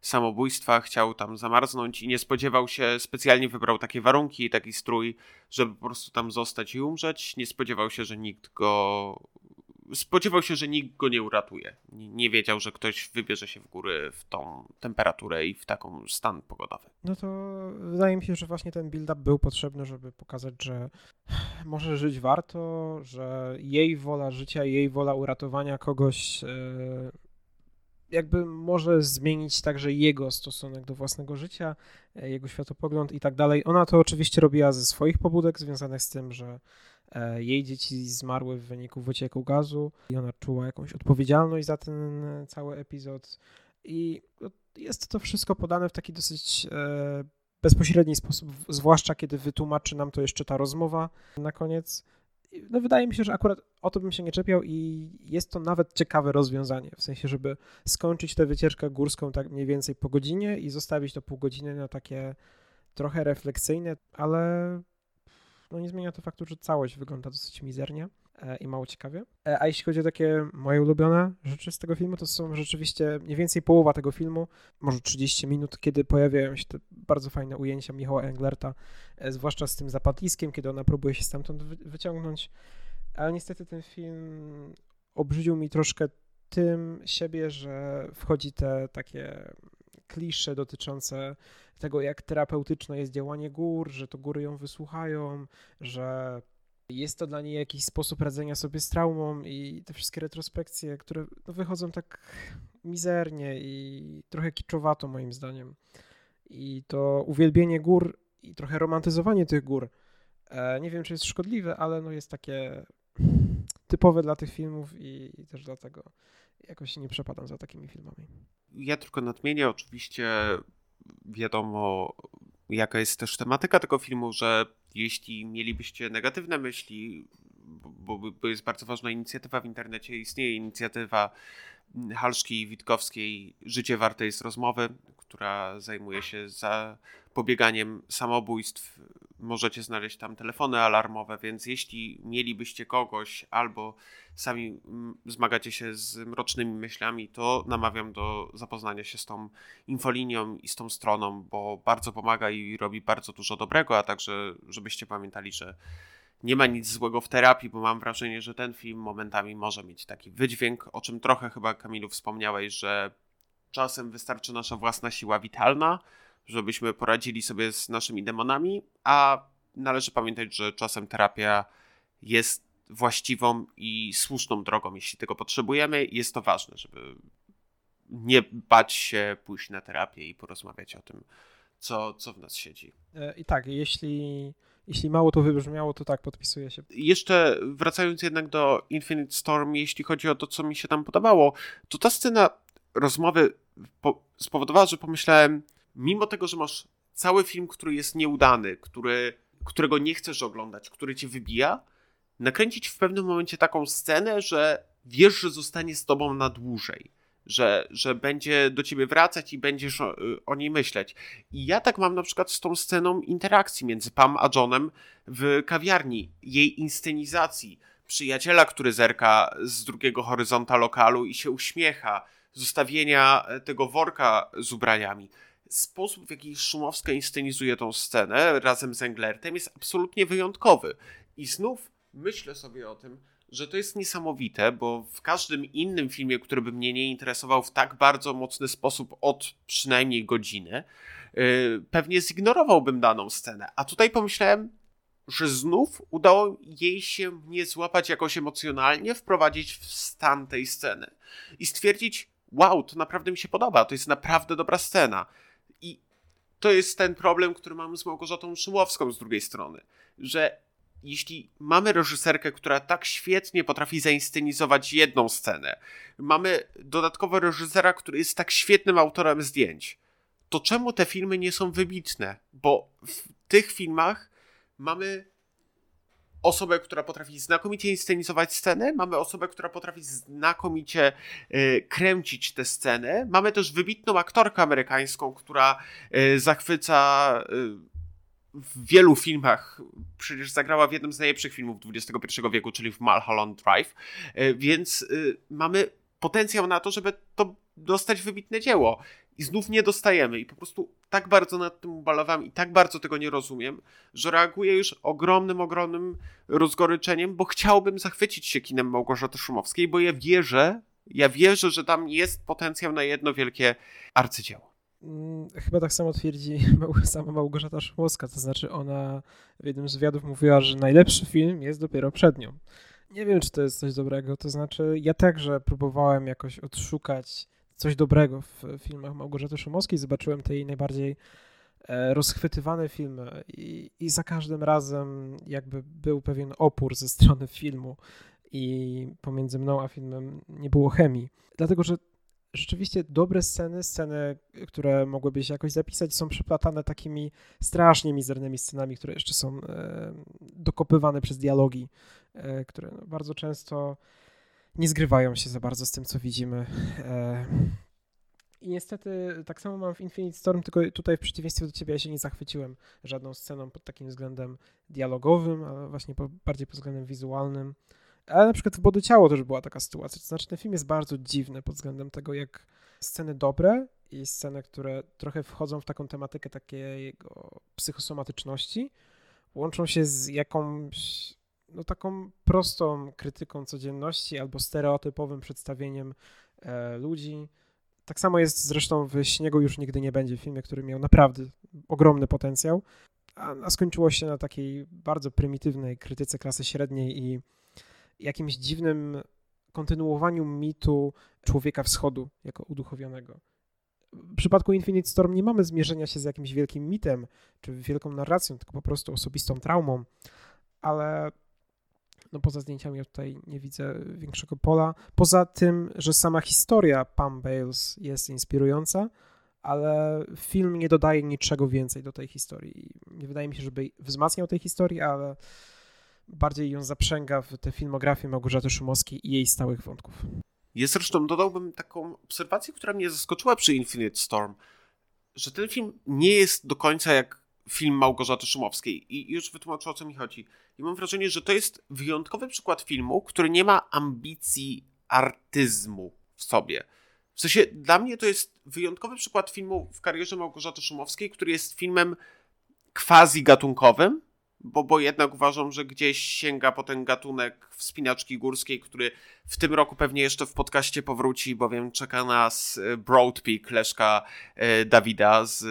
samobójstwa, chciał tam zamarznąć i nie spodziewał się, specjalnie wybrał takie warunki i taki strój, żeby po prostu tam zostać i umrzeć. Nie spodziewał się, że nikt go. Spodziewał się, że nikt go nie uratuje. Nie wiedział, że ktoś wybierze się w góry w tą temperaturę i w taką stan pogodowy. No to wydaje mi się, że właśnie ten build-up był potrzebny, żeby pokazać, że może żyć warto, że jej wola życia, jej wola uratowania kogoś e, jakby może zmienić także jego stosunek do własnego życia, e, jego światopogląd i tak dalej. Ona to oczywiście robiła ze swoich pobudek związanych z tym, że jej dzieci zmarły w wyniku wycieku gazu i ona czuła jakąś odpowiedzialność za ten cały epizod. I jest to wszystko podane w taki dosyć e, bezpośredni sposób, zwłaszcza kiedy wytłumaczy nam to jeszcze ta rozmowa na koniec. No wydaje mi się, że akurat o to bym się nie czepiał i jest to nawet ciekawe rozwiązanie, w sensie, żeby skończyć tę wycieczkę górską tak mniej więcej po godzinie i zostawić to pół godziny na takie trochę refleksyjne, ale no nie zmienia to faktu, że całość wygląda dosyć mizernie. E, i mało ciekawie. E, a jeśli chodzi o takie moje ulubione rzeczy z tego filmu, to są rzeczywiście mniej więcej połowa tego filmu, może 30 minut, kiedy pojawiają się te bardzo fajne ujęcia Michała Englerta, e, zwłaszcza z tym zapadliskiem, kiedy ona próbuje się stamtąd wyciągnąć. Ale niestety ten film obrzydził mi troszkę tym siebie, że wchodzi te takie klisze dotyczące tego, jak terapeutyczne jest działanie gór, że to góry ją wysłuchają, że jest to dla niej jakiś sposób radzenia sobie z traumą i te wszystkie retrospekcje, które no, wychodzą tak mizernie i trochę kiczowato moim zdaniem. I to uwielbienie gór i trochę romantyzowanie tych gór. E, nie wiem, czy jest szkodliwe, ale no jest takie typowe dla tych filmów i, też dlatego jakoś nie przepadam za takimi filmami. Ja tylko nadmienię, oczywiście wiadomo, jaka jest też tematyka tego filmu, że jeśli mielibyście negatywne myśli, bo, bo jest bardzo ważna inicjatywa w internecie, istnieje inicjatywa Halszki i Witkowskiej Życie warte jest rozmowy, która zajmuje się zapobieganiem samobójstw. Możecie znaleźć tam telefony alarmowe, więc jeśli mielibyście kogoś albo sami zmagacie się z mrocznymi myślami, to namawiam do zapoznania się z tą infolinią i z tą stroną, bo bardzo pomaga i robi bardzo dużo dobrego, a także żebyście pamiętali, że nie ma nic złego w terapii, bo mam wrażenie, że ten film momentami może mieć taki wydźwięk, o czym trochę chyba Kamilu wspomniałeś, że czasem wystarczy nasza własna siła witalna, żebyśmy poradzili sobie z naszymi demonami, a należy pamiętać, że czasem terapia jest właściwą i słuszną drogą, jeśli tego potrzebujemy. Jest to ważne, żeby nie bać się pójść na terapię i porozmawiać o tym, co, co w nas siedzi. E, I tak, jeśli, jeśli mało to wybrzmiało, to tak, podpisuję się. Jeszcze wracając jednak do Infinite Storm, jeśli chodzi o to, co mi się tam podobało, to ta scena rozmowy po, spowodowała, że pomyślałem, mimo tego, że masz cały film, który jest nieudany, który, którego nie chcesz oglądać, który cię wybija, nakręcić w pewnym momencie taką scenę, że wiesz, że zostanie z tobą na dłużej. Że, że będzie do ciebie wracać i będziesz o, o niej myśleć. I ja tak mam na przykład z tą sceną interakcji między Pam a Johnem w kawiarni, jej inscenizacji. Przyjaciela, który zerka z drugiego horyzonta lokalu i się uśmiecha, zostawienia tego worka z ubraniami. Sposób, w jaki Szumowska inscenizuje tą scenę razem z Englertem jest absolutnie wyjątkowy. I znów myślę sobie o tym, że to jest niesamowite, bo w każdym innym filmie, który by mnie nie interesował w tak bardzo mocny sposób od przynajmniej godziny, yy, pewnie zignorowałbym daną scenę. A tutaj pomyślałem, że znów udało jej się mnie złapać jakoś emocjonalnie, wprowadzić w stan tej sceny i stwierdzić, wow, to naprawdę mi się podoba, to jest naprawdę dobra scena. I to jest ten problem, który mamy z Małgorzatą Szyłowską z drugiej strony, że jeśli mamy reżyserkę, która tak świetnie potrafi zainscenizować jedną scenę, mamy dodatkowo reżysera, który jest tak świetnym autorem zdjęć, to czemu te filmy nie są wybitne? Bo w tych filmach mamy osobę, która potrafi znakomicie inscenizować scenę, mamy osobę, która potrafi znakomicie y, kręcić tę scenę, mamy też wybitną aktorkę amerykańską, która y, zachwyca y, w wielu filmach, przecież zagrała w jednym z najlepszych filmów XXI wieku, czyli w Mulholland Drive, więc mamy potencjał na to, żeby to dostać wybitne dzieło. I znów nie dostajemy. I po prostu tak bardzo nad tym ubalowałem i tak bardzo tego nie rozumiem, że reaguję już ogromnym, ogromnym rozgoryczeniem, bo chciałbym zachwycić się kinem Małgorzaty Szumowskiej, bo ja wierzę, ja wierzę, że tam jest potencjał na jedno wielkie arcydzieło. Mm, chyba tak samo twierdzi sama Małgorzata Szumowska, to znaczy ona w jednym z wywiadów mówiła, że najlepszy film jest dopiero przed nią. Nie wiem, czy to jest coś dobrego, to znaczy ja także próbowałem jakoś odszukać coś dobrego w filmach Małgorzaty Szumowskiej. Zobaczyłem te jej najbardziej e, rozchwytywane filmy i, i za każdym razem jakby był pewien opór ze strony filmu i pomiędzy mną a filmem nie było chemii. Dlatego, że rzeczywiście dobre sceny, sceny, które mogłyby się jakoś zapisać, są przeplatane takimi strasznie mizernymi scenami, które jeszcze są e, dokopywane przez dialogi, e, które bardzo często nie zgrywają się za bardzo z tym, co widzimy. E, I niestety tak samo mam w Infinite Storm, tylko tutaj w przeciwieństwie do ciebie ja się nie zachwyciłem żadną sceną pod takim względem dialogowym, ale właśnie po, bardziej pod względem wizualnym. Ale na przykład w Body Ciało też była taka sytuacja. To znaczy ten film jest bardzo dziwny pod względem tego, jak sceny dobre i sceny, które trochę wchodzą w taką tematykę takiego psychosomatyczności, łączą się z jakąś no, taką prostą krytyką codzienności albo stereotypowym przedstawieniem e, ludzi. Tak samo jest zresztą w Śniegu już nigdy nie będzie, filmie, który miał naprawdę ogromny potencjał, a, a skończyło się na takiej bardzo prymitywnej krytyce klasy średniej i jakimś dziwnym kontynuowaniu mitu człowieka wschodu jako uduchowionego. W przypadku Infinite Storm nie mamy zmierzenia się z jakimś wielkim mitem czy wielką narracją, tylko po prostu osobistą traumą, ale no poza zdjęciami ja tutaj nie widzę większego pola. Poza tym, że sama historia Pam Bales jest inspirująca, ale film nie dodaje niczego więcej do tej historii. Nie wydaje mi się, żeby wzmacniał tej historii, ale bardziej ją zaprzęga w tę filmografię Małgorzaty Szumowskiej i jej stałych wątków. Ja zresztą dodałbym taką obserwację, która mnie zaskoczyła przy Infinite Storm, że ten film nie jest do końca jak film Małgorzaty Szumowskiej i już wytłumaczę o co mi chodzi. I mam wrażenie, że to jest wyjątkowy przykład filmu, który nie ma ambicji artyzmu w sobie. W sensie, dla mnie to jest wyjątkowy przykład filmu w karierze Małgorzaty Szumowskiej, który jest filmem quasi-gatunkowym, bo, bo jednak uważam, że gdzieś sięga po ten gatunek wspinaczki górskiej, który w tym roku pewnie jeszcze w podcaście powróci, bowiem czeka nas Broad Peak Leszka e, Dawida z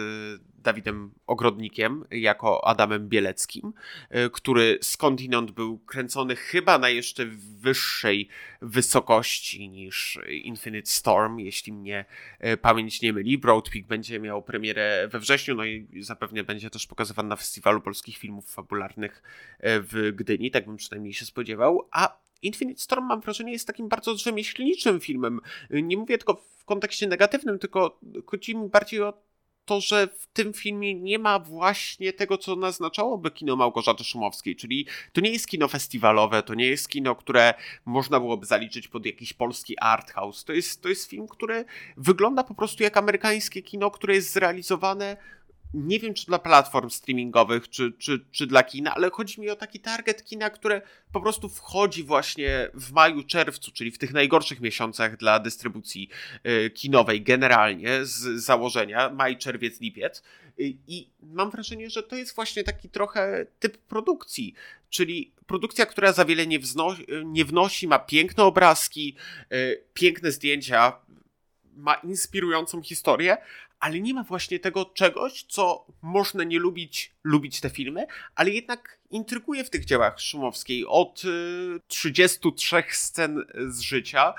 Dawidem Ogrodnikiem jako Adamem Bieleckim, e, który skądinąd był kręcony chyba na jeszcze wyższej wysokości niż Infinite Storm, jeśli mnie e, pamięć nie myli. Broad Peak będzie miał premierę we wrześniu, no i zapewne będzie też pokazywany na Festiwalu Polskich Filmów Fabularnych e, w Gdyni, tak bym przynajmniej się spodziewał, a Infinite Storm mam wrażenie jest takim bardzo rzemieślniczym filmem. Nie mówię tylko w kontekście negatywnym, tylko chodzi mi bardziej o to, że w tym filmie nie ma właśnie tego, co naznaczałoby kino Małgorzaty Szumowskiej, czyli to nie jest kino festiwalowe, to nie jest kino, które można byłoby zaliczyć pod jakiś polski art house. To jest, to jest film, który wygląda po prostu jak amerykańskie kino, które jest zrealizowane nie wiem czy dla platform streamingowych, czy, czy, czy dla kina, ale chodzi mi o taki target kina, które po prostu wchodzi właśnie w maju, czerwcu, czyli w tych najgorszych miesiącach dla dystrybucji y, kinowej generalnie z założenia, maj, czerwiec, lipiec. Y, I mam wrażenie, że to jest właśnie taki trochę typ produkcji, czyli produkcja, która za wiele nie, wznosi, nie wnosi, ma piękne obrazki, y, piękne zdjęcia, ma inspirującą historię, ale nie ma właśnie tego czegoś, co można nie lubić, lubić te filmy, ale jednak intryguje w tych dziełach Szumowskiej od y, 33 scen z życia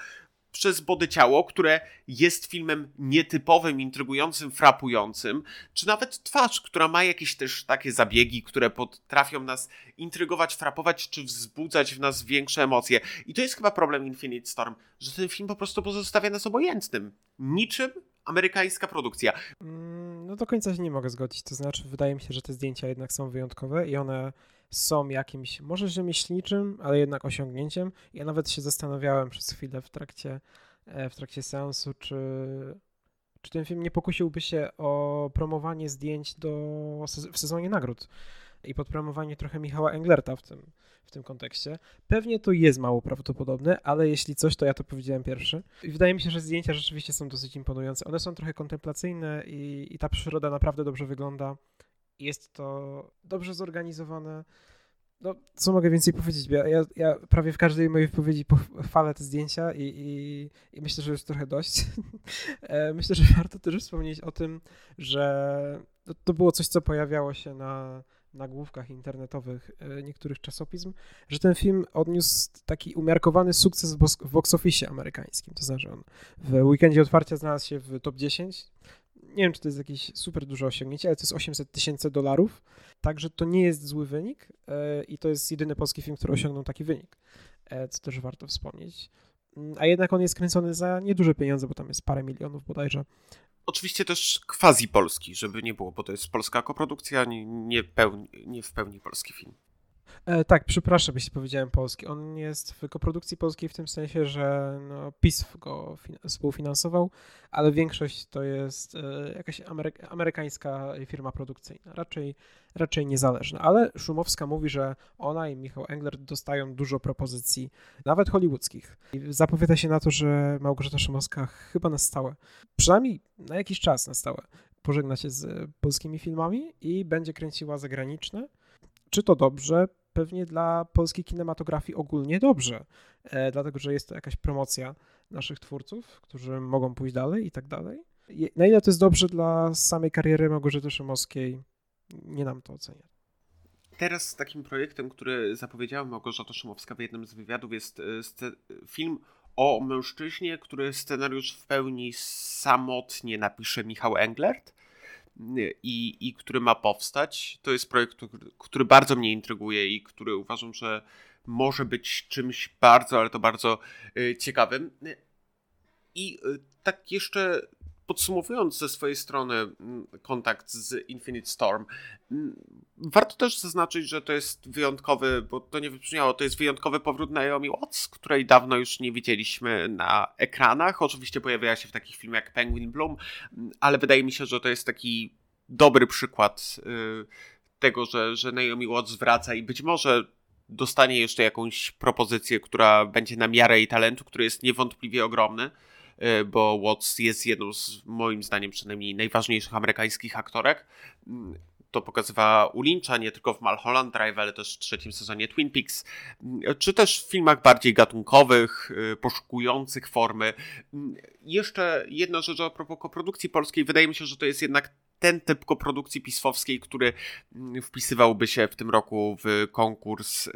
przez Body Ciało, które jest filmem nietypowym, intrygującym, frapującym, czy nawet Twarz, która ma jakieś też takie zabiegi, które potrafią nas intrygować, frapować, czy wzbudzać w nas większe emocje. I to jest chyba problem Infinite Storm, że ten film po prostu pozostawia nas obojętnym. Niczym amerykańska produkcja. Mm, no do końca się nie mogę zgodzić. To znaczy, wydaje mi się, że te zdjęcia jednak są wyjątkowe i one są jakimś, może rzemieślniczym, ale jednak osiągnięciem. Ja nawet się zastanawiałem przez chwilę w trakcie, e, w trakcie seansu, czy, czy ten film nie pokusiłby się o promowanie zdjęć do, w sezonie nagród i podpromowanie trochę Michała Englerta w tym, w tym kontekście. Pewnie to jest mało prawdopodobne, ale jeśli coś, to ja to powiedziałem pierwszy. I wydaje mi się, że zdjęcia rzeczywiście są dosyć imponujące. One są trochę kontemplacyjne i, i ta przyroda naprawdę dobrze wygląda. Jest to dobrze zorganizowane. No, co mogę więcej powiedzieć? Ja, ja, ja prawie w każdej mojej wypowiedzi chwalę te zdjęcia i, i, i myślę, że już trochę dość. E, myślę, że warto też wspomnieć o tym, że to było coś, co pojawiało się na, nagłówkach internetowych e, niektórych czasopism, że ten film odniósł taki umiarkowany sukces w box office amerykańskim. To znaczy on w weekendzie otwarcia znalazł się w top 10. Nie wiem, czy to jest jakieś super duże osiągnięcie, ale to jest 800 tysięcy dolarów. Także to nie jest zły wynik e, i to jest jedyny polski film, który osiągnął taki wynik, e, co też warto wspomnieć. Mm, a jednak on jest kręcony za nieduże pieniądze, bo tam jest parę milionów bodajże oczywiście też quasi polski, żeby nie było, bo to jest polska koprodukcja, nie, nie, pełni, nie w pełni polski film. E, tak, przepraszam, jeśli powiedziałem polski. On jest w koprodukcji polskiej w tym sensie, że no, PiS go współfinansował, ale większość to jest e, jakaś amery- amerykańska firma produkcyjna, raczej, raczej niezależna. Ale Szumowska mówi, że ona i Michał Engler dostają dużo propozycji, nawet hollywoodzkich. I zapowiada się na to, że Małgorzata Szumowska chyba na stałe, przynajmniej na jakiś czas na stałe, pożegna się z polskimi filmami i będzie kręciła zagraniczne. Czy to dobrze? Pewnie dla polskiej kinematografii ogólnie dobrze, e, dlatego że jest to jakaś promocja naszych twórców, którzy mogą pójść dalej i tak dalej. Na ile to jest dobrze dla samej kariery Małgorzaty Szymowskiej, nie nam to oceniać. Teraz takim projektem, który zapowiedziała Małgorzata Szymowska w jednym z wywiadów jest e, film o mężczyźnie, który scenariusz w pełni samotnie napisze Michał Englert i, i który ma powstać. To jest projekt, który bardzo mnie intryguje i który uważam, że może być czymś bardzo, ale to bardzo y, ciekawym. I y, tak jeszcze podsumowując ze swojej strony mm, kontakt z Infinite Storm, mm, warto też zaznaczyć, że to jest wyjątkowy, bo to nie wybrzmiało, to jest wyjątkowy powrót Naomi Watts, której dawno już nie widzieliśmy na ekranach. Oczywiście pojawiała się w takich filmach jak Penguin Bloom, mm, ale wydaje mi się, że to jest taki dobry przykład y, tego, że, że Naomi Watts wraca i być może dostanie jeszcze jakąś propozycję, która będzie na miarę jej talentu, który jest niewątpliwie ogromny. E, bo Watts jest jedną z, moim zdaniem przynajmniej, najważniejszych amerykańskich aktorek. Mm, to pokazywała u Lyncha, nie tylko w Malholland Drive, ale też w trzecim sezonie Twin Peaks, mm, czy też w filmach bardziej gatunkowych, e, poszukujących formy. Mm, jeszcze jedna rzecz a propos koprodukcji polskiej. Wydaje mi się, że to jest jednak ten typ koprodukcji pisfowskiej, który mm, wpisywałby się w tym roku w konkurs, y,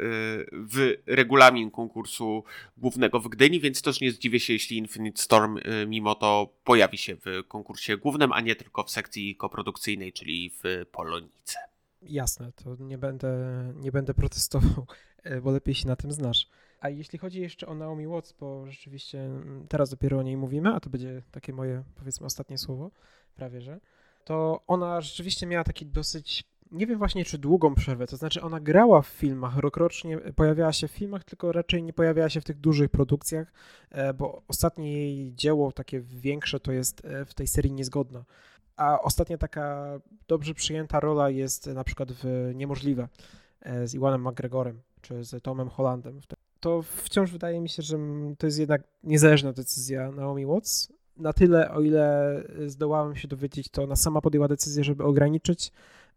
w regulamin konkursu głównego w Gdyni, więc też nie zdziwię się, jeśli Infinite Storm y, mimo to pojawi się w konkursie głównym, a nie tylko w sekcji koprodukcyjnej, czyli w Polonice. Jasne, to nie będę, nie będę protestował, e, bo lepiej się na tym znasz. A jeśli chodzi jeszcze o Naomi Watts, bo rzeczywiście mm, teraz dopiero o niej mówimy, a to będzie takie moje, powiedzmy, ostatnie słowo, prawie że, to ona rzeczywiście miała taki dosyć nie wiem właśnie czy długą przerwę, to znaczy ona grała w filmach, rokrocznie pojawiała się w filmach, tylko raczej nie pojawiała się w tych dużych produkcjach, e, bo ostatnie jej dzieło, takie większe, to jest e, w tej serii Niezgodna. A ostatnia taka dobrze przyjęta rola jest na przykład w Niemożliwe z Iwanem McGregorem czy z Tomem Hollandem. To wciąż wydaje mi się, że to jest jednak niezależna decyzja Naomi Watts. Na tyle, o ile zdołałem się dowiedzieć, to ona sama podjęła decyzję, żeby ograniczyć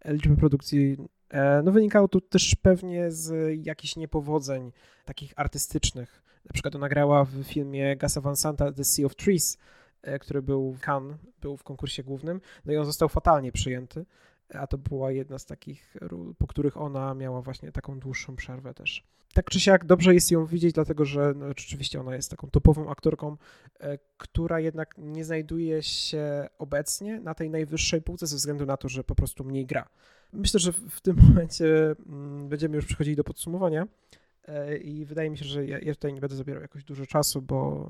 liczbę produkcji. E, no wynikało to też pewnie z jakichś niepowodzeń takich artystycznych. Na przykład ona grała w filmie Gasa Van Santa The Sea of Trees, e, który był w Cannes, był w konkursie głównym, no i on został fatalnie przyjęty, a to była jedna z takich ról, po których ona miała właśnie taką dłuższą przerwę też. Tak czy siak dobrze jest ją widzieć, dlatego że no, rzeczywiście ona jest taką topową aktorką, e, która jednak nie znajduje się obecnie na tej najwyższej półce ze względu na to, że po prostu mniej gra. Myślę, że w tym momencie mm, będziemy już przechodzili do podsumowania. E, I wydaje mi się, że ja, tutaj nie będę zabierał jakoś dużo czasu, bo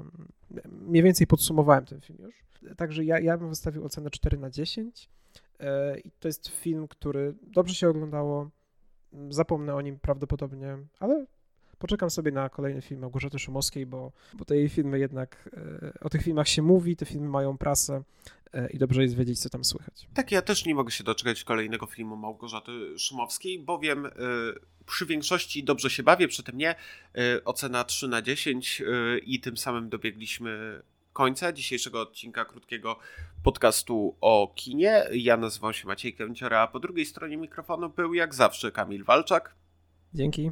mniej więcej podsumowałem ten film już. Także ja, ja bym wystawił ocenę 4 na 10. E, I to jest film, który dobrze się oglądało. Zapomnę o nim prawdopodobnie, ale poczekam sobie na kolejny film Małgorzaty Szumowskiej, bo, bo te jej filmy jednak, e, o tych filmach się mówi, te filmy mają prasę i dobrze jest wiedzieć, co tam słychać. Tak, ja też nie mogę się doczekać kolejnego filmu Małgorzaty Szumowskiej, bowiem przy większości dobrze się bawię, przy tym nie. Ocena 3 na 10 y, i tym samym dobiegliśmy końca dzisiejszego odcinka krótkiego podcastu o kinie. Ja nazywam się Maciej Kęciora, a po drugiej stronie mikrofonu był jak zawsze Kamil Walczak. Dzięki.